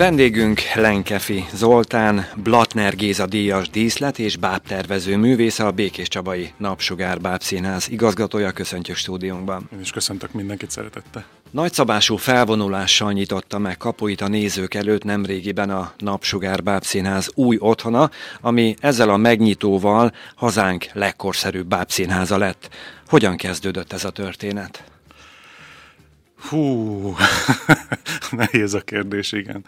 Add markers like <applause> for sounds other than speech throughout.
Vendégünk Lenkefi Zoltán, Blatner Géza díjas díszlet és bábtervező művésze, a Békés Csabai Napsugár Bábszínház igazgatója. Köszöntjük stúdiónkban. Én is köszöntök mindenkit szeretette. Nagyszabású felvonulással nyitotta meg kapuit a nézők előtt nemrégiben a Napsugár Bábszínház új otthona, ami ezzel a megnyitóval hazánk legkorszerűbb bábszínháza lett. Hogyan kezdődött ez a történet? Hú, <laughs> nehéz a kérdés, igen.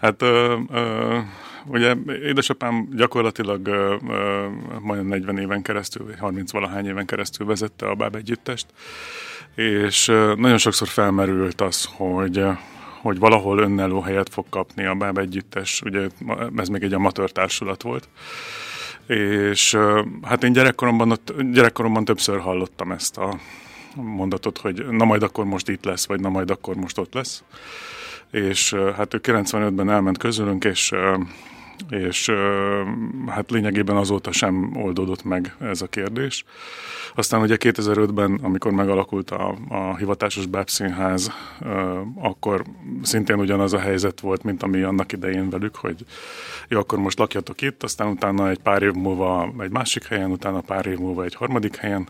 Hát ö, ö, ugye édesapám gyakorlatilag ö, majdnem 40 éven keresztül, 30 valahány éven keresztül vezette a Báb együttest, és ö, nagyon sokszor felmerült az, hogy hogy valahol önálló helyet fog kapni a Báb együttes, ugye ez még egy amatőr társulat volt, és hát én gyerekkoromban, gyerekkoromban többször hallottam ezt a, mondatot, hogy na majd akkor most itt lesz, vagy na majd akkor most ott lesz. És hát ő 95-ben elment közülünk, és és hát lényegében azóta sem oldódott meg ez a kérdés. Aztán ugye 2005-ben, amikor megalakult a, a hivatásos bábszínház, akkor szintén ugyanaz a helyzet volt, mint ami annak idején velük, hogy jó, akkor most lakjatok itt, aztán utána egy pár év múlva egy másik helyen, utána pár év múlva egy harmadik helyen,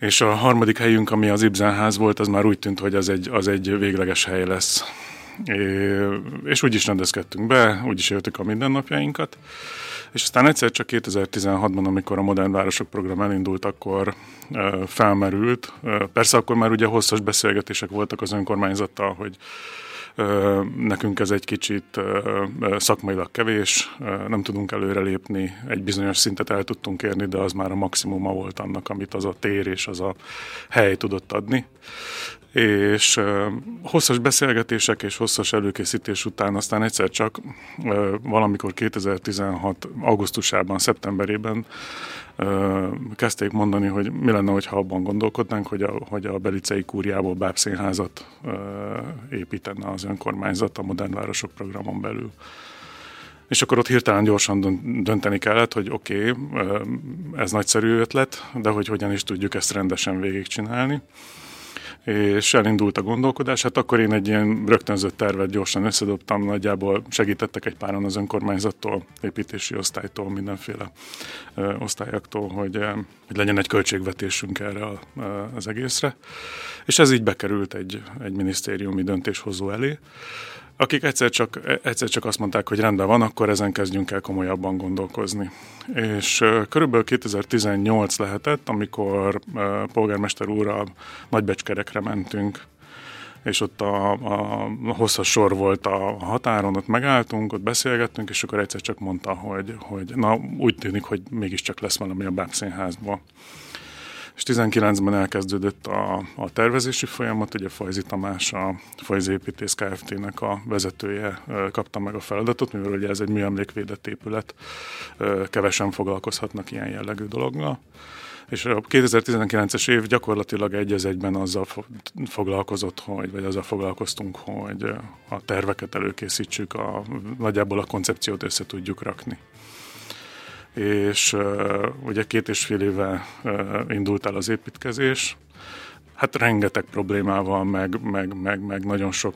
és a harmadik helyünk, ami az Ibzenház volt, az már úgy tűnt, hogy az egy, az egy végleges hely lesz. É, és úgy is rendezkedtünk be, úgy is éltük a mindennapjainkat. És aztán egyszer csak 2016-ban, amikor a Modern Városok program elindult, akkor felmerült. Persze akkor már ugye hosszas beszélgetések voltak az önkormányzattal, hogy Nekünk ez egy kicsit szakmailag kevés, nem tudunk előrelépni, egy bizonyos szintet el tudtunk érni, de az már a maximuma volt annak, amit az a tér és az a hely tudott adni és hosszas beszélgetések és hosszas előkészítés után aztán egyszer csak valamikor 2016. augusztusában, szeptemberében kezdték mondani, hogy mi lenne, ha abban gondolkodnánk, hogy a, hogy a Belicei kúriából bábszínházat építene az önkormányzat a Modern Városok programon belül. És akkor ott hirtelen gyorsan dönteni kellett, hogy oké, okay, ez nagyszerű ötlet, de hogy hogyan is tudjuk ezt rendesen végigcsinálni és elindult a gondolkodás. Hát akkor én egy ilyen rögtönzött tervet gyorsan összedobtam, nagyjából segítettek egy páran az önkormányzattól, építési osztálytól, mindenféle ö, osztályoktól, hogy, ö, hogy legyen egy költségvetésünk erre a, az egészre. És ez így bekerült egy, egy minisztériumi döntéshozó elé akik egyszer csak, egyszer csak azt mondták, hogy rendben van, akkor ezen kezdjünk el komolyabban gondolkozni. És körülbelül 2018 lehetett, amikor polgármester úrral Nagybecskerekre mentünk, és ott a, a, hosszas sor volt a határon, ott megálltunk, ott beszélgettünk, és akkor egyszer csak mondta, hogy, hogy na úgy tűnik, hogy mégiscsak lesz valami a Bábszínházban és 19-ben elkezdődött a, a tervezési folyamat, ugye Fajzi Tamás, a Fajzi Építész Kft-nek a vezetője kapta meg a feladatot, mivel ugye ez egy műemlékvédett épület, kevesen foglalkozhatnak ilyen jellegű dologgal. És a 2019-es év gyakorlatilag egy az egyben azzal foglalkozott, hogy, vagy azzal foglalkoztunk, hogy a terveket előkészítsük, a, nagyjából a koncepciót össze tudjuk rakni és ugye két és fél éve indult el az építkezés, Hát rengeteg problémával, meg, meg, meg, meg nagyon sok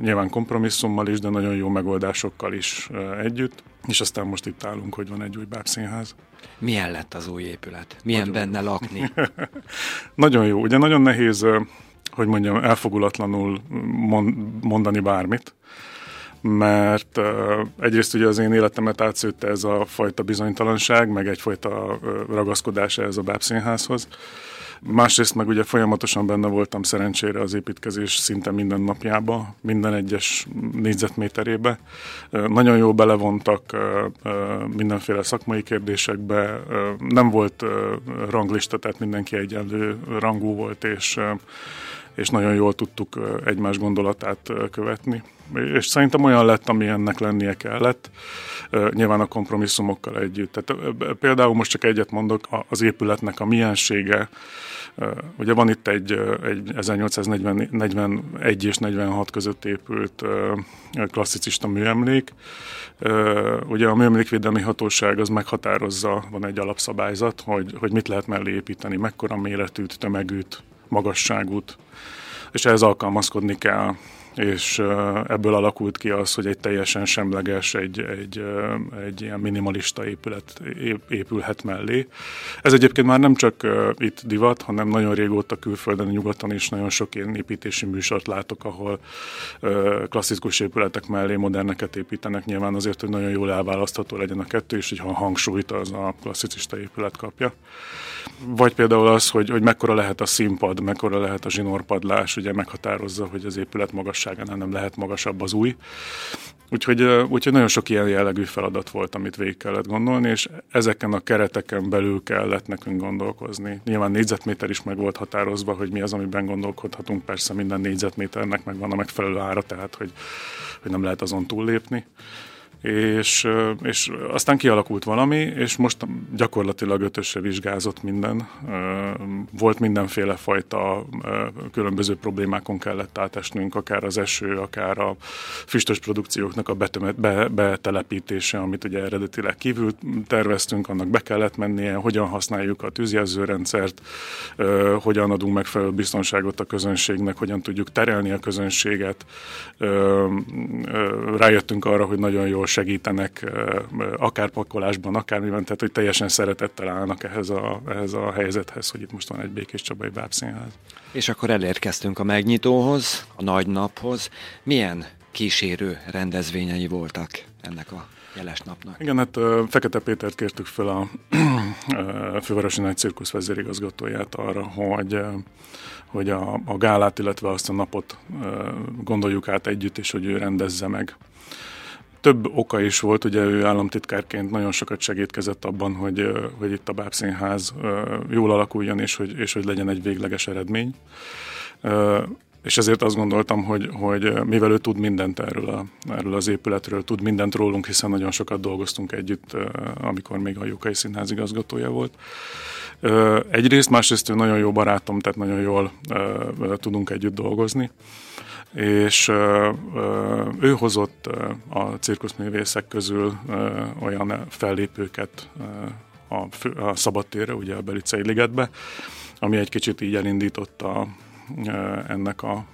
nyilván kompromisszummal is, de nagyon jó megoldásokkal is együtt. És aztán most itt állunk, hogy van egy új bábszínház. Milyen lett az új épület? Milyen nagyon benne jó. lakni? <laughs> nagyon jó. Ugye nagyon nehéz, hogy mondjam, elfogulatlanul mondani bármit mert egyrészt ugye az én életemet átszőtte ez a fajta bizonytalanság, meg egyfajta ragaszkodás ez a bábszínházhoz. Másrészt meg ugye folyamatosan benne voltam szerencsére az építkezés szinte minden napjába, minden egyes négyzetméterébe. Nagyon jól belevontak mindenféle szakmai kérdésekbe, nem volt ranglista, tehát mindenki egyenlő rangú volt, és és nagyon jól tudtuk egymás gondolatát követni. És szerintem olyan lett, ami ennek lennie kellett, nyilván a kompromisszumokkal együtt. Tehát például most csak egyet mondok, az épületnek a miensége, Ugye van itt egy, egy 1841 és 46 között épült klasszicista műemlék. Ugye a műemlékvédelmi hatóság az meghatározza, van egy alapszabályzat, hogy, hogy mit lehet mellé építeni, mekkora méretűt, tömegűt, magasságút, és ehhez alkalmazkodni kell és ebből alakult ki az, hogy egy teljesen semleges, egy, egy, egy ilyen minimalista épület épülhet mellé. Ez egyébként már nem csak itt divat, hanem nagyon régóta külföldön, nyugaton is nagyon sok ilyen építési műsort látok, ahol klasszikus épületek mellé moderneket építenek, nyilván azért, hogy nagyon jól elválasztható legyen a kettő, és hogy ha hangsúlyt az a klasszicista épület kapja. Vagy például az, hogy, hogy mekkora lehet a színpad, mekkora lehet a zsinórpadlás, ugye meghatározza, hogy az épület magasságánál nem lehet magasabb az új. Úgyhogy, úgyhogy nagyon sok ilyen jellegű feladat volt, amit végig kellett gondolni, és ezeken a kereteken belül kellett nekünk gondolkozni. Nyilván négyzetméter is meg volt határozva, hogy mi az, amiben gondolkodhatunk. Persze minden négyzetméternek megvan a megfelelő ára, tehát hogy, hogy nem lehet azon túllépni és, és aztán kialakult valami, és most gyakorlatilag ötösre vizsgázott minden. Volt mindenféle fajta különböző problémákon kellett átesnünk, akár az eső, akár a füstös produkcióknak a betömet, be, betelepítése, amit ugye eredetileg kívül terveztünk, annak be kellett mennie, hogyan használjuk a tűzjelzőrendszert, hogyan adunk megfelelő biztonságot a közönségnek, hogyan tudjuk terelni a közönséget. Rájöttünk arra, hogy nagyon jól segítenek akár pakolásban, akármiben, tehát hogy teljesen szeretettel állnak ehhez a, ehhez a helyzethez, hogy itt most van egy Békés Csabai Bábszínház. És akkor elérkeztünk a megnyitóhoz, a nagy naphoz. Milyen kísérő rendezvényei voltak ennek a jeles napnak? Igen, hát Fekete Pétert kértük fel a Fővárosi Nagy Cirkusz vezérigazgatóját arra, hogy hogy a, a gálát, illetve azt a napot gondoljuk át együtt, és hogy ő rendezze meg több oka is volt, ugye ő államtitkárként nagyon sokat segítkezett abban, hogy, hogy itt a Bábszínház jól alakuljon, és hogy, és hogy legyen egy végleges eredmény. És ezért azt gondoltam, hogy, hogy mivel ő tud mindent erről, a, erről az épületről, tud mindent rólunk, hiszen nagyon sokat dolgoztunk együtt, amikor még a Jókai Színház igazgatója volt. Egyrészt, másrészt ő nagyon jó barátom, tehát nagyon jól tudunk együtt dolgozni és ő hozott a cirkuszművészek közül olyan fellépőket a, a szabadtérre, ugye a Belicei ligetbe, ami egy kicsit így elindította ennek a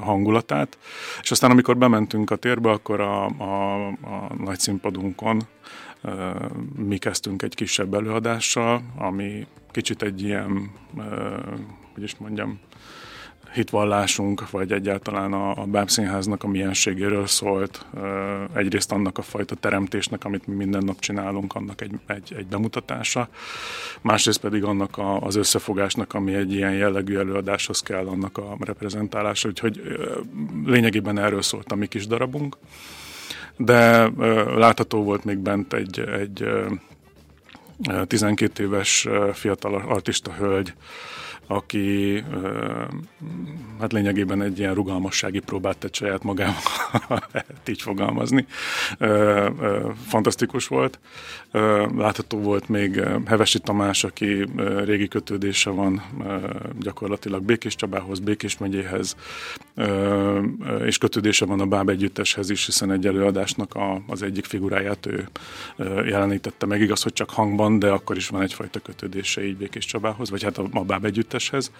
hangulatát. És aztán, amikor bementünk a térbe, akkor a, a, a nagy színpadunkon mi kezdtünk egy kisebb előadással, ami kicsit egy ilyen, hogy is mondjam, hitvallásunk, vagy egyáltalán a, a Bábszínháznak a mienségéről szólt. Egyrészt annak a fajta teremtésnek, amit mi minden nap csinálunk, annak egy, egy, egy bemutatása. Másrészt pedig annak a, az összefogásnak, ami egy ilyen jellegű előadáshoz kell, annak a reprezentálása. Úgyhogy lényegében erről szólt a mi kis darabunk. De látható volt még bent egy, egy 12 éves fiatal artista hölgy, aki hát lényegében egy ilyen rugalmassági próbát tett saját magával, <laughs> lehet így fogalmazni. Fantasztikus volt. Látható volt még Hevesi Tamás, aki régi kötődése van gyakorlatilag Békés Csabához, Békés megyéhez, és kötődése van a Báb együtteshez is, hiszen egy előadásnak a, az egyik figuráját ő jelenítette meg. Igaz, hogy csak hangban, de akkor is van egyfajta kötődése így Békés Csabához, vagy hát a, a Báb együtteshez.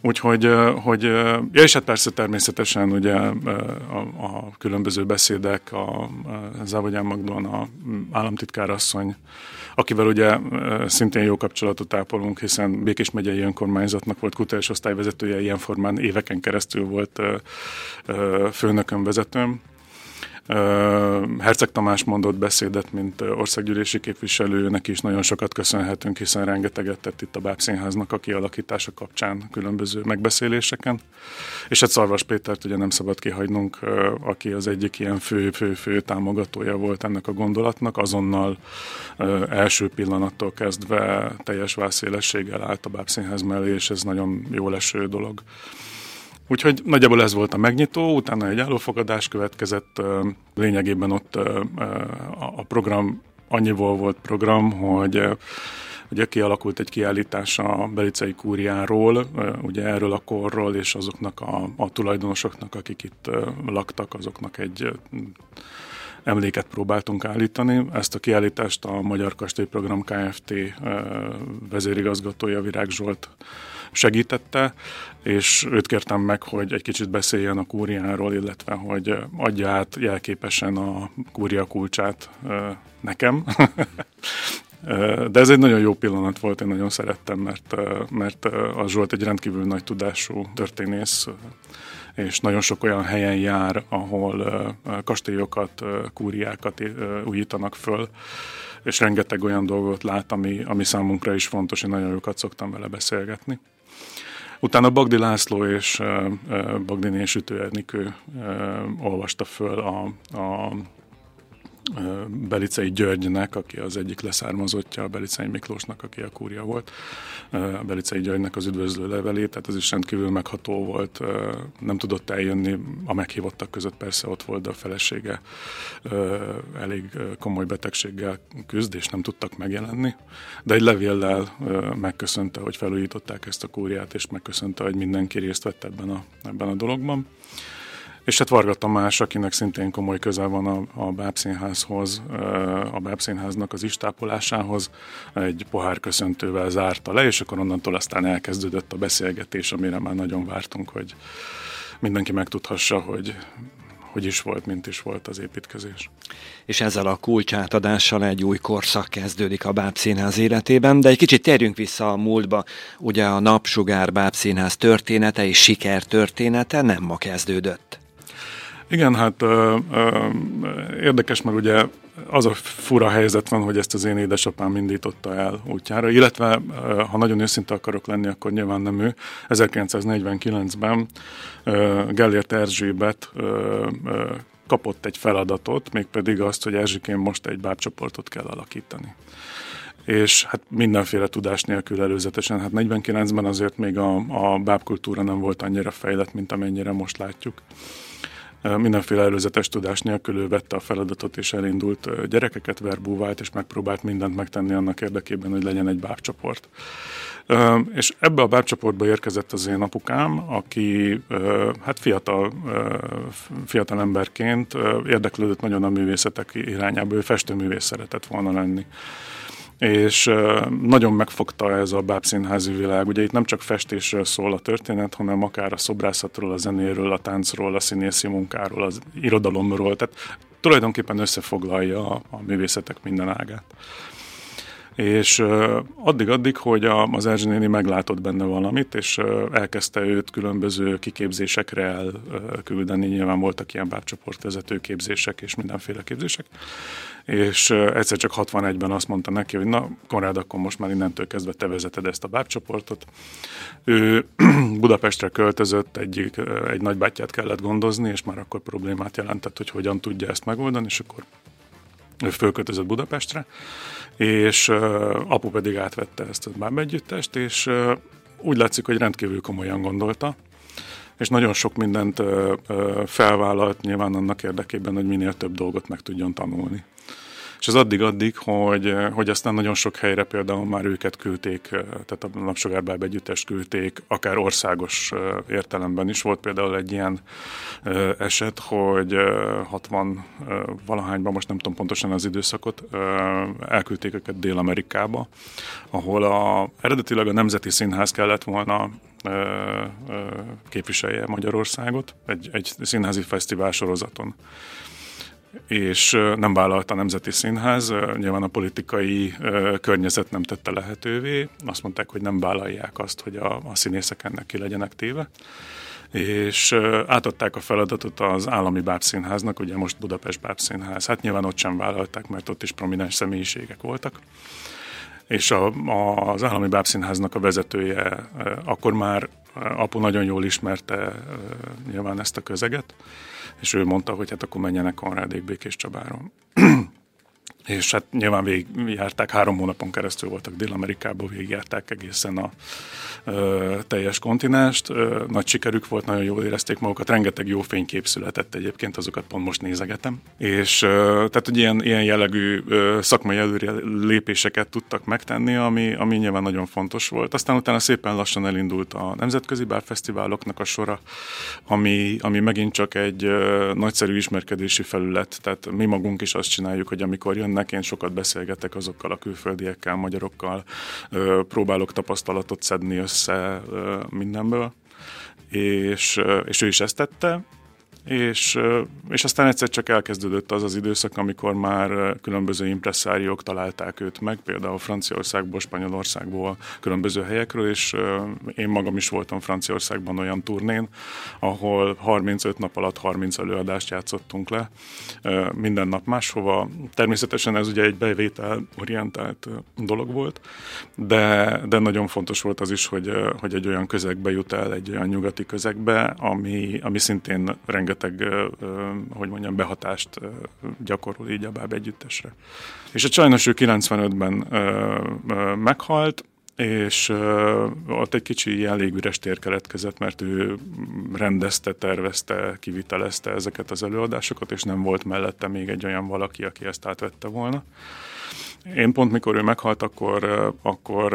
Úgyhogy, hogy, ja, és hát persze természetesen ugye a, a különböző beszédek, a, Závogyán Magdon, a államtitkárasszony, akivel ugye szintén jó kapcsolatot ápolunk, hiszen Békés megyei önkormányzatnak volt kutatás osztályvezetője, ilyen formán éveken keresztül volt főnökön vezetőm, Herceg Tamás mondott beszédet, mint országgyűlési képviselő, neki is nagyon sokat köszönhetünk, hiszen rengeteget tett itt a Bábszínháznak a kialakítása kapcsán különböző megbeszéléseken. És hát Szarvas Pétert ugye nem szabad kihagynunk, aki az egyik ilyen fő-fő-fő támogatója volt ennek a gondolatnak, azonnal első pillanattól kezdve teljes vászélességgel állt a Bábszínház mellé, és ez nagyon jó leső dolog. Úgyhogy nagyjából ez volt a megnyitó, utána egy állófogadás következett, lényegében ott a program annyiból volt program, hogy ugye kialakult egy kiállítás a Belicei kúriáról, ugye erről a korról és azoknak a, a tulajdonosoknak, akik itt laktak, azoknak egy emléket próbáltunk állítani. Ezt a kiállítást a Magyar Kastélyprogram Kft. vezérigazgatója Virág Zsolt segítette, és őt kértem meg, hogy egy kicsit beszéljen a kúriáról, illetve hogy adja át jelképesen a kúria kulcsát nekem. <laughs> De ez egy nagyon jó pillanat volt, én nagyon szerettem, mert, mert az volt egy rendkívül nagy tudású történész, és nagyon sok olyan helyen jár, ahol kastélyokat, kúriákat újítanak föl, és rengeteg olyan dolgot lát, ami, ami számunkra is fontos, én nagyon jókat szoktam vele beszélgetni. Utána Bagdi László és Bagdi és Ütő Ernikő olvasta föl a, a Belicei Györgynek, aki az egyik leszármazottja a Belicei Miklósnak, aki a kúria volt, a Belicei Györgynek az üdvözlő levelét, tehát ez is rendkívül megható volt, nem tudott eljönni, a meghívottak között persze ott volt, de a felesége elég komoly betegséggel küzd, és nem tudtak megjelenni, de egy levéllel megköszönte, hogy felújították ezt a kúriát, és megköszönte, hogy mindenki részt vett ebben a, ebben a dologban. És hát Varga Tamás, akinek szintén komoly köze van a, a Bábszínházhoz, a Bábszínháznak az istápolásához, egy pohár köszöntővel zárta le, és akkor onnantól aztán elkezdődött a beszélgetés, amire már nagyon vártunk, hogy mindenki megtudhassa, hogy hogy is volt, mint is volt az építkezés. És ezzel a kulcsátadással egy új korszak kezdődik a Bábszínház életében, de egy kicsit térjünk vissza a múltba. Ugye a Napsugár Bábszínház története és siker története nem ma kezdődött. Igen, hát ö, ö, érdekes, mert ugye az a fura helyzet van, hogy ezt az én édesapám indította el útjára, illetve ha nagyon őszinte akarok lenni, akkor nyilván nem ő. 1949-ben Gellért Erzsébet kapott egy feladatot, mégpedig azt, hogy Erzsikén most egy bábcsoportot kell alakítani és hát mindenféle tudás nélkül előzetesen. Hát 49-ben azért még a, a bábkultúra nem volt annyira fejlett, mint amennyire most látjuk mindenféle előzetes tudás nélkül ő vette a feladatot és elindult gyerekeket verbúvált, és megpróbált mindent megtenni annak érdekében, hogy legyen egy bábcsoport. És ebbe a bábcsoportba érkezett az én apukám, aki hát fiatal, fiatal emberként érdeklődött nagyon a művészetek irányába, ő festőművész szeretett volna lenni és nagyon megfogta ez a bábszínházi világ. Ugye itt nem csak festésről szól a történet, hanem akár a szobrászatról, a zenéről, a táncról, a színészi munkáról, az irodalomról, tehát tulajdonképpen összefoglalja a, a művészetek minden ágát. És addig-addig, hogy az Erzsi néni meglátott benne valamit, és elkezdte őt különböző kiképzésekre elküldeni, nyilván voltak ilyen bábcsoportvezető képzések és mindenféle képzések, és egyszer csak 61-ben azt mondta neki, hogy na, Konrád, akkor most már innentől kezdve te vezeted ezt a bábcsoportot. Ő <clears throat> Budapestre költözött, egy, egy nagybátyját kellett gondozni, és már akkor problémát jelentett, hogy hogyan tudja ezt megoldani, és akkor ő fölköltözött Budapestre, és apu pedig átvette ezt a bábegyüttest, és úgy látszik, hogy rendkívül komolyan gondolta, és nagyon sok mindent uh, felvállalt nyilván annak érdekében, hogy minél több dolgot meg tudjon tanulni és az addig-addig, hogy, hogy aztán nagyon sok helyre például már őket küldték, tehát a Napsugárbáb együttest küldték, akár országos értelemben is. Volt például egy ilyen eset, hogy 60 valahányban, most nem tudom pontosan az időszakot, elküldték őket Dél-Amerikába, ahol a, eredetileg a Nemzeti Színház kellett volna képviselje Magyarországot egy, egy színházi fesztivál sorozaton és nem vállalta a Nemzeti Színház, nyilván a politikai környezet nem tette lehetővé, azt mondták, hogy nem vállalják azt, hogy a, a színészek ennek ki legyenek téve, és átadták a feladatot az állami bábszínháznak, ugye most Budapest bábszínház, hát nyilván ott sem vállalták, mert ott is prominens személyiségek voltak, és a, a, az állami bábszínháznak a vezetője akkor már apu nagyon jól ismerte nyilván ezt a közeget, és ő mondta, hogy hát akkor menjenek Konrádék Békés Csabáron. És hát nyilván végigjárták, három hónapon keresztül voltak Dél-Amerikában, végigjárták egészen a ö, teljes kontinenst. Ö, nagy sikerük volt, nagyon jól érezték magukat, rengeteg jó fénykép született egyébként, azokat pont most nézegetem. És ö, tehát, hogy ilyen, ilyen jellegű ö, szakmai előre lépéseket tudtak megtenni, ami, ami nyilván nagyon fontos volt. Aztán utána szépen lassan elindult a nemzetközi bárfesztiváloknak a sora, ami, ami megint csak egy ö, nagyszerű ismerkedési felület. Tehát mi magunk is azt csináljuk, hogy amikor jön jönnek, én sokat beszélgetek azokkal a külföldiekkel, magyarokkal, próbálok tapasztalatot szedni össze mindenből, és, és ő is ezt tette, és, és aztán egyszer csak elkezdődött az az időszak, amikor már különböző impresszáriók találták őt meg, például Franciaországból, Spanyolországból, különböző helyekről, és én magam is voltam Franciaországban olyan turnén, ahol 35 nap alatt 30 előadást játszottunk le, minden nap máshova. Természetesen ez ugye egy bevétel orientált dolog volt, de, de nagyon fontos volt az is, hogy, hogy egy olyan közegbe jut el, egy olyan nyugati közegbe, ami, ami szintén rengeteg rengeteg, hogy mondjam, behatást gyakorol így a báb együttesre. És a sajnos ő 95-ben meghalt, és ott egy kicsi ilyen légüres tér keletkezett, mert ő rendezte, tervezte, kivitelezte ezeket az előadásokat, és nem volt mellette még egy olyan valaki, aki ezt átvette volna. Én pont mikor ő meghalt, akkor, akkor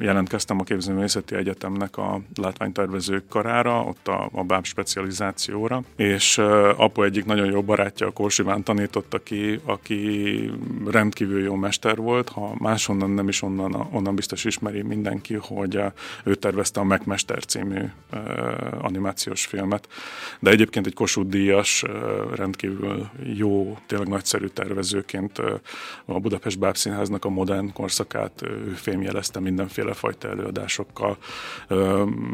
jelentkeztem a Képzőművészeti Egyetemnek a látványtervezők karára, ott a, a báb specializációra, és apu egyik nagyon jó barátja, a Korsiván tanította ki, aki rendkívül jó mester volt, ha máshonnan nem is onnan, onnan biztos ismeri mindenki, hogy ő tervezte a Megmester című animációs filmet, de egyébként egy Kossuth díjas, rendkívül jó, tényleg nagyszerű tervezőként a Budapest Báb Színháznak a modern korszakát ő fémjelezte mindenféle fajta előadásokkal.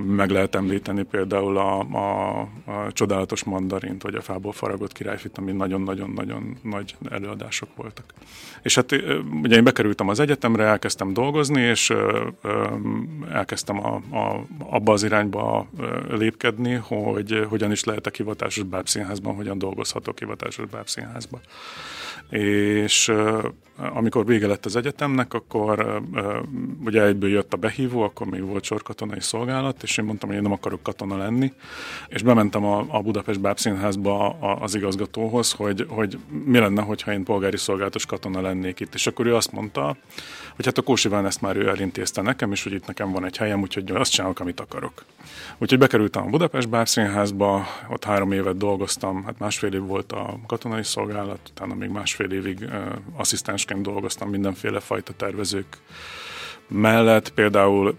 Meg lehet említeni például a, a, a Csodálatos Mandarint, vagy a Fából faragott királyfit, ami nagyon-nagyon-nagyon nagy előadások voltak. És hát ugye én bekerültem az egyetemre, elkezdtem dolgozni, és elkezdtem a, a, abba az irányba lépkedni, hogy hogyan is lehetek hivatásos bábszínházban, hogyan dolgozhatok hivatásos bábszínházban. És amikor vége lett az egyetemnek, akkor ugye egyből jött a behívó, akkor még volt sorkatonai szolgálat, és én mondtam, hogy én nem akarok katona lenni, és bementem a, a Budapest Bábszínházba az igazgatóhoz, hogy, hogy mi lenne, hogyha én polgári szolgálatos katona lennék itt. És akkor ő azt mondta, hogy hát a Kósiván ezt már ő elintézte nekem, és hogy itt nekem van egy helyem, úgyhogy azt csinálok, amit akarok. Úgyhogy bekerültem a Budapest Bábszínházba, ott három évet dolgoztam, hát másfél év volt a katonai szolgálat, utána még másfél évig uh, asszisztensként dolgoztam mindenféle fajta tervezők mellett például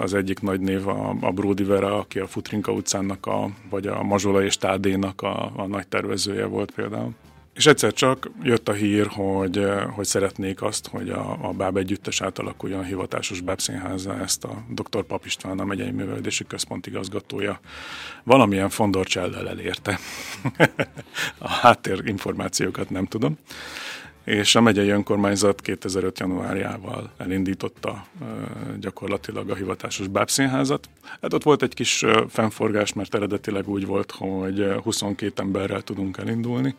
az egyik nagy név a, a Brody Vera, aki a Futrinka utcának, a, vagy a Mazsola és Tádénak a, a nagy tervezője volt például. És egyszer csak jött a hír, hogy, hogy szeretnék azt, hogy a, a Báb együttes átalakuljon a hivatásos Bábszínházzá, ezt a dr. Pap István, a megyei művelődési központ igazgatója valamilyen fondorcsellel elérte. <laughs> a háttér információkat nem tudom és a megyei önkormányzat 2005. januárjával elindította gyakorlatilag a hivatásos bábszínházat. Hát ott volt egy kis fennforgás, mert eredetileg úgy volt, hogy 22 emberrel tudunk elindulni.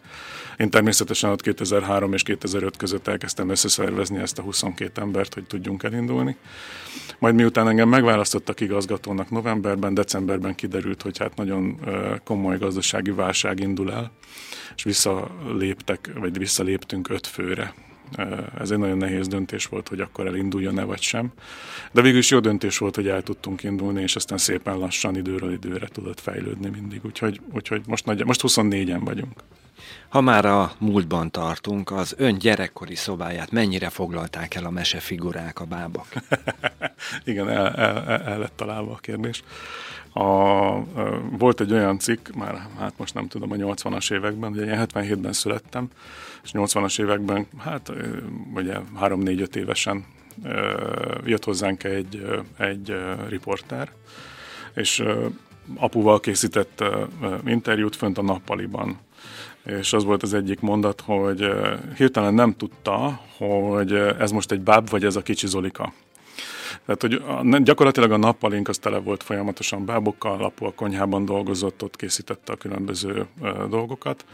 Én természetesen ott 2003 és 2005 között elkezdtem összeszervezni ezt a 22 embert, hogy tudjunk elindulni. Majd miután engem megválasztottak igazgatónak novemberben, decemberben kiderült, hogy hát nagyon komoly gazdasági válság indul el, és visszaléptek, vagy visszaléptünk öt főre. Ez egy nagyon nehéz döntés volt, hogy akkor elinduljon-e vagy sem. De végül is jó döntés volt, hogy el tudtunk indulni, és aztán szépen lassan időről időre tudott fejlődni mindig. Úgyhogy, úgyhogy most, nagy, most 24-en vagyunk. Ha már a múltban tartunk, az ön gyerekkori szobáját mennyire foglalták el a mesefigurák, a bábak? <laughs> Igen, el, el, el lett találva a kérdés. A, volt egy olyan cikk, már hát most nem tudom, a 80-as években, ugye én 77-ben születtem, és 80-as években, hát ugye 3-4-5 évesen jött hozzánk egy, egy riporter, és apuval készített interjút fönt a nappaliban. És az volt az egyik mondat, hogy hirtelen nem tudta, hogy ez most egy báb, vagy ez a kicsi Zolika. Tehát, hogy a, gyakorlatilag a nappalink az tele volt folyamatosan bábokkal, apu a konyhában dolgozott, ott készítette a különböző dolgokat,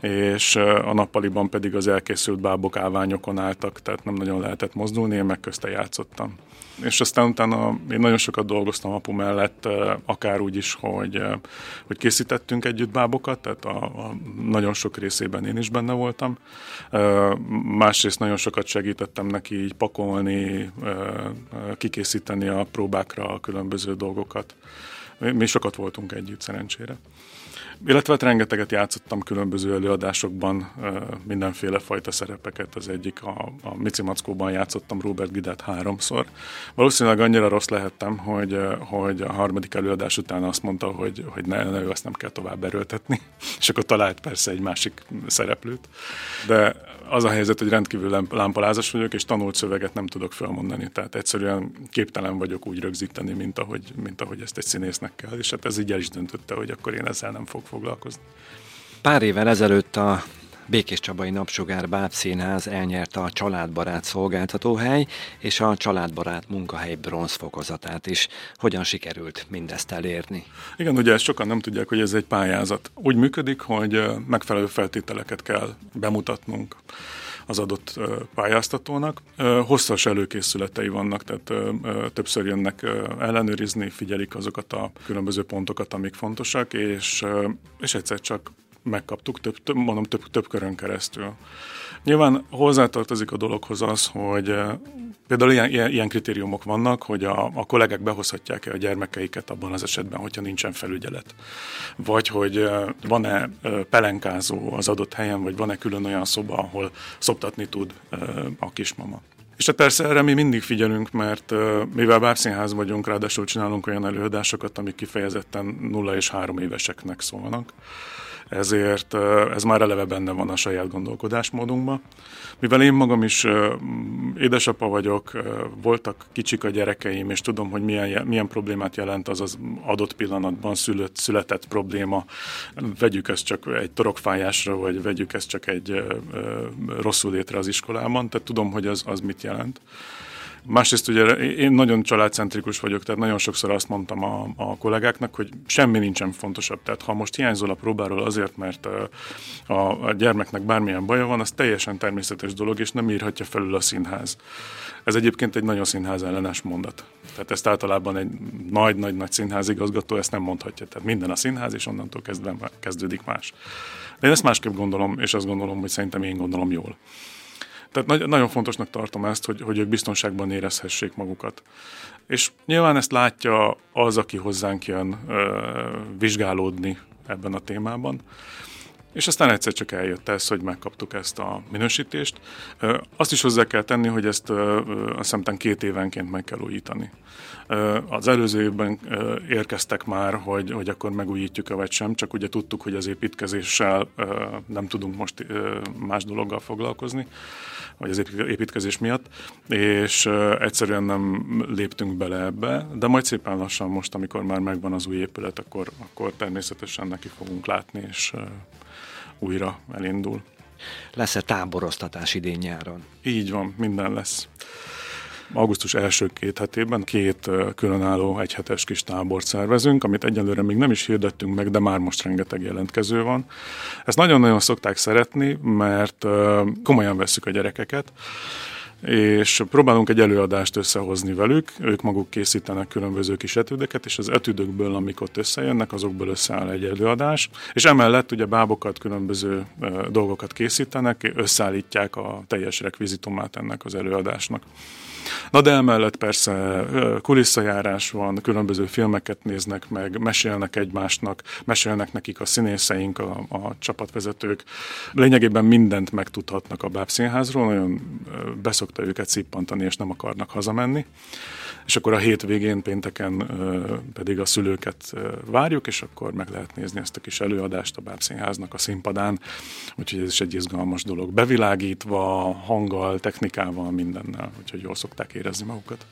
és a nappaliban pedig az elkészült bábok állványokon álltak, tehát nem nagyon lehetett mozdulni, én meg közte játszottam. És aztán utána én nagyon sokat dolgoztam apu mellett, akár úgy is, hogy, hogy készítettünk együtt bábokat, tehát a, a nagyon sok részében én is benne voltam. Másrészt nagyon sokat segítettem neki így pakolni, kikészíteni a próbákra a különböző dolgokat. Mi sokat voltunk együtt szerencsére. Illetve hát rengeteget játszottam különböző előadásokban, mindenféle fajta szerepeket. Az egyik a, a Mici Mackóban játszottam Robert Gidát háromszor. Valószínűleg annyira rossz lehettem, hogy, hogy a harmadik előadás után azt mondta, hogy, hogy ne, ne, azt nem kell tovább erőltetni. <laughs> És akkor talált persze egy másik szereplőt. De az a helyzet, hogy rendkívül lámpalázas vagyok, és tanult szöveget nem tudok felmondani. Tehát egyszerűen képtelen vagyok úgy rögzíteni, mint ahogy, mint ahogy ezt egy színésznek kell. És hát ez így el is döntötte, hogy akkor én ezzel nem fog foglalkozni. Pár évvel ezelőtt a Békés Csabai Napsugár Bábszínház elnyerte a Családbarát szolgáltatóhely és a Családbarát munkahely bronzfokozatát is. Hogyan sikerült mindezt elérni? Igen, ugye ezt sokan nem tudják, hogy ez egy pályázat. Úgy működik, hogy megfelelő feltételeket kell bemutatnunk az adott pályáztatónak. Hosszas előkészületei vannak, tehát többször jönnek ellenőrizni, figyelik azokat a különböző pontokat, amik fontosak, és, és egyszer csak megkaptuk, több, több, mondom, több, több körön keresztül. Nyilván hozzátartozik a dologhoz az, hogy például ilyen, ilyen, ilyen kritériumok vannak, hogy a, a kollégák behozhatják-e a gyermekeiket abban az esetben, hogyha nincsen felügyelet. Vagy hogy van-e pelenkázó az adott helyen, vagy van-e külön olyan szoba, ahol szoptatni tud a kismama. És hát persze erre mi mindig figyelünk, mert mivel bábszínház vagyunk, ráadásul csinálunk olyan előadásokat, amik kifejezetten nulla és három éveseknek szólnak ezért ez már eleve benne van a saját gondolkodásmódunkban. Mivel én magam is édesapa vagyok, voltak kicsik a gyerekeim, és tudom, hogy milyen, milyen problémát jelent az az adott pillanatban szülött, született probléma. Vegyük ezt csak egy torokfájásra, vagy vegyük ezt csak egy rosszul létre az iskolában, tehát tudom, hogy az, az mit jelent. Másrészt ugye én nagyon családcentrikus vagyok, tehát nagyon sokszor azt mondtam a, a kollégáknak, hogy semmi nincsen fontosabb. Tehát ha most hiányzol a próbáról azért, mert a, a gyermeknek bármilyen baja van, az teljesen természetes dolog, és nem írhatja felül a színház. Ez egyébként egy nagyon színház ellenes mondat. Tehát ezt általában egy nagy-nagy-nagy színházigazgató ezt nem mondhatja. Tehát minden a színház, és onnantól kezdve kezdődik más. De én ezt másképp gondolom, és azt gondolom, hogy szerintem én gondolom jól. Tehát nagy, nagyon fontosnak tartom ezt, hogy, hogy ők biztonságban érezhessék magukat. És nyilván ezt látja az, aki hozzánk jön ö, vizsgálódni ebben a témában. És aztán egyszer csak eljött ez, hogy megkaptuk ezt a minősítést. Azt is hozzá kell tenni, hogy ezt azt hiszem két évenként meg kell újítani. Az előző évben érkeztek már, hogy, hogy akkor megújítjuk-e vagy sem, csak ugye tudtuk, hogy az építkezéssel nem tudunk most más dologgal foglalkozni vagy az építkezés miatt, és egyszerűen nem léptünk bele ebbe, de majd szépen lassan most, amikor már megvan az új épület, akkor, akkor természetesen neki fogunk látni, és újra elindul. Lesz-e táboroztatás idén nyáron? Így van, minden lesz. Augusztus első két hetében két különálló egyhetes kis tábort szervezünk, amit egyelőre még nem is hirdettünk meg, de már most rengeteg jelentkező van. Ezt nagyon-nagyon szokták szeretni, mert komolyan veszük a gyerekeket, és próbálunk egy előadást összehozni velük, ők maguk készítenek különböző kis etüdeket, és az etüdökből, amik ott összejönnek, azokból összeáll egy előadás, és emellett ugye bábokat, különböző dolgokat készítenek, összeállítják a teljes rekvizitumát ennek az előadásnak. Na de emellett persze kulisszajárás van, különböző filmeket néznek meg, mesélnek egymásnak, mesélnek nekik a színészeink, a, a csapatvezetők. Lényegében mindent megtudhatnak a bábszínházról, nagyon beszokta őket szippantani, és nem akarnak hazamenni és akkor a hétvégén, pénteken pedig a szülőket várjuk, és akkor meg lehet nézni ezt a kis előadást a Bábszínháznak a színpadán, úgyhogy ez is egy izgalmas dolog. Bevilágítva, hanggal, technikával, mindennel, úgyhogy jól szokták érezni magukat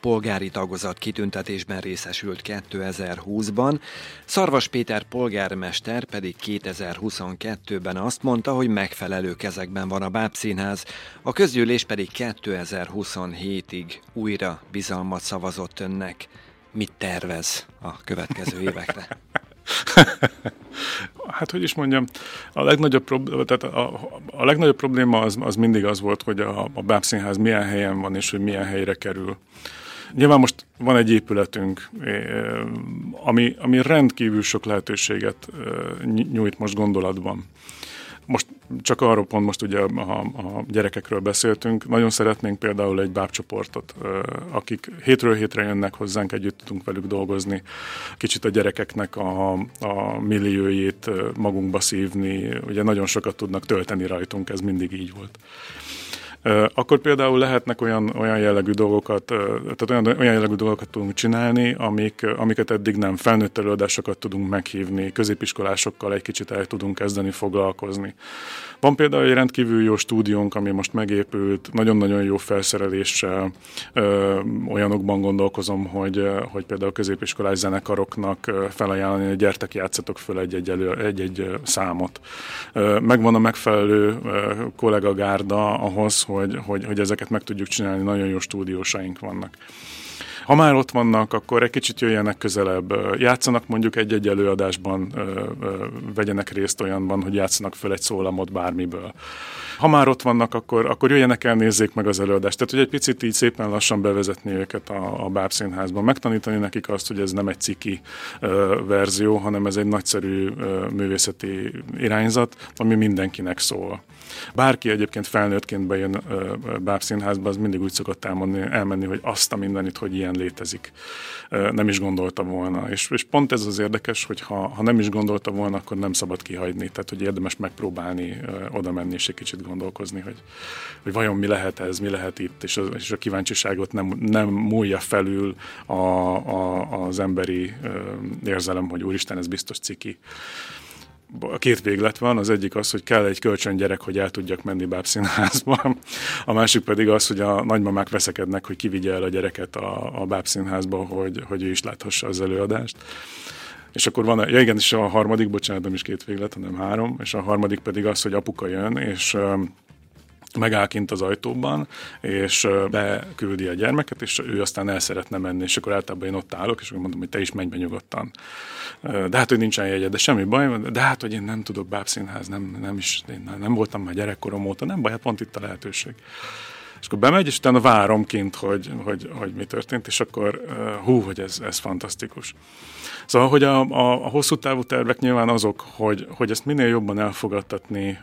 polgári tagozat kitüntetésben részesült 2020-ban, Szarvas Péter polgármester pedig 2022-ben azt mondta, hogy megfelelő kezekben van a Bábszínház, a közgyűlés pedig 2027-ig újra bizalmat szavazott önnek. Mit tervez a következő évekre? <laughs> <laughs> hát hogy is mondjam, a legnagyobb, probléma, tehát a, a legnagyobb probléma az, az mindig az volt, hogy a, a bábszínház milyen helyen van, és hogy milyen helyre kerül. Nyilván most van egy épületünk, ami, ami rendkívül sok lehetőséget nyújt most gondolatban. Most csak arról pont most ugye a, a gyerekekről beszéltünk, nagyon szeretnénk például egy bábcsoportot, akik hétről hétre jönnek hozzánk, együtt tudunk velük dolgozni, kicsit a gyerekeknek a, a milliójét magunkba szívni, ugye nagyon sokat tudnak tölteni rajtunk, ez mindig így volt. Akkor például lehetnek olyan, olyan jellegű dolgokat, tehát olyan, olyan jellegű dolgokat tudunk csinálni, amik, amiket eddig nem. Felnőtt előadásokat tudunk meghívni, középiskolásokkal egy kicsit el tudunk kezdeni foglalkozni. Van például egy rendkívül jó stúdiónk, ami most megépült, nagyon-nagyon jó felszereléssel. Olyanokban gondolkozom, hogy, hogy például középiskolás zenekaroknak felajánlani, hogy gyertek, játszatok föl egy-egy, elő, egy-egy számot. Megvan a megfelelő kollégagárda ahhoz, hogy, hogy, hogy ezeket meg tudjuk csinálni, nagyon jó stúdiósaink vannak. Ha már ott vannak, akkor egy kicsit jöjjenek közelebb, játszanak mondjuk egy-egy előadásban, vegyenek részt olyanban, hogy játszanak föl egy szólamot bármiből. Ha már ott vannak, akkor, akkor jöjjenek el, nézzék meg az előadást. Tehát, hogy egy picit így szépen lassan bevezetni őket a, a bábszínházban, megtanítani nekik azt, hogy ez nem egy ciki ö, verzió, hanem ez egy nagyszerű ö, művészeti irányzat, ami mindenkinek szól. Bárki egyébként felnőttként bejön bábszínházba, az mindig úgy szokott elmondani, elmenni, hogy azt a mindenit, hogy ilyen létezik. Nem is gondolta volna. És, és pont ez az érdekes, hogy ha, ha nem is gondolta volna, akkor nem szabad kihagyni. Tehát, hogy érdemes megpróbálni oda menni és egy kicsit gondolkozni, hogy, hogy vajon mi lehet ez, mi lehet itt, és a, és a kíváncsiságot nem, nem múlja felül a, a, az emberi érzelem, hogy úristen, ez biztos ciki a két véglet van, az egyik az, hogy kell egy kölcsön gyerek, hogy el tudjak menni bábszínházba, a másik pedig az, hogy a nagymamák veszekednek, hogy kivigye el a gyereket a, a bábszínházba, hogy, hogy ő is láthassa az előadást. És akkor van, ja igen, és a harmadik, bocsánat, nem is két véglet, hanem három, és a harmadik pedig az, hogy apuka jön, és megáll kint az ajtóban, és beküldi a gyermeket, és ő aztán el szeretne menni, és akkor általában én ott állok, és akkor mondom, hogy te is menj be nyugodtan. De hát, hogy nincsen jegye, de semmi baj, de hát, hogy én nem tudok bábszínház, nem, nem is, én nem voltam már gyerekkorom óta, nem baj, hát pont itt a lehetőség. És akkor bemegy, és utána várom kint, hogy, hogy, hogy mi történt, és akkor hú, hogy ez, ez fantasztikus. Szóval, hogy a, a, a hosszú távú tervek nyilván azok, hogy, hogy ezt minél jobban elfogadtatni,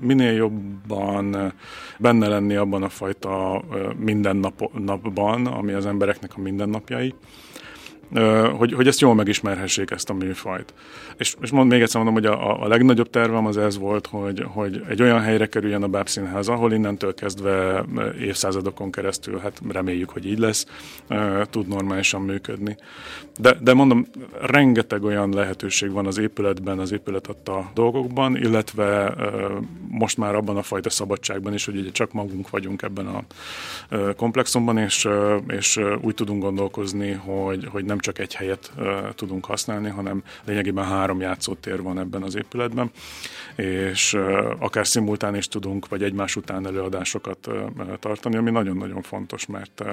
minél jobban benne lenni abban a fajta mindennapban, ami az embereknek a mindennapjai, hogy, hogy ezt jól megismerhessék ezt a műfajt. És, és mond, még egyszer mondom, hogy a, a legnagyobb tervem az ez volt, hogy, hogy egy olyan helyre kerüljen a bábszínház, ahol innentől kezdve évszázadokon keresztül, hát reméljük, hogy így lesz, tud normálisan működni. De, de mondom, rengeteg olyan lehetőség van az épületben, az épület adta dolgokban, illetve most már abban a fajta szabadságban is, hogy ugye csak magunk vagyunk ebben a komplexumban, és, és úgy tudunk gondolkozni, hogy, hogy nem csak egy helyet tudunk használni, hanem lényegében három játszótér van ebben az épületben, és akár szimultán is tudunk, vagy egymás után előadásokat tartani, ami nagyon-nagyon fontos, mert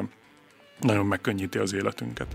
nagyon megkönnyíti az életünket.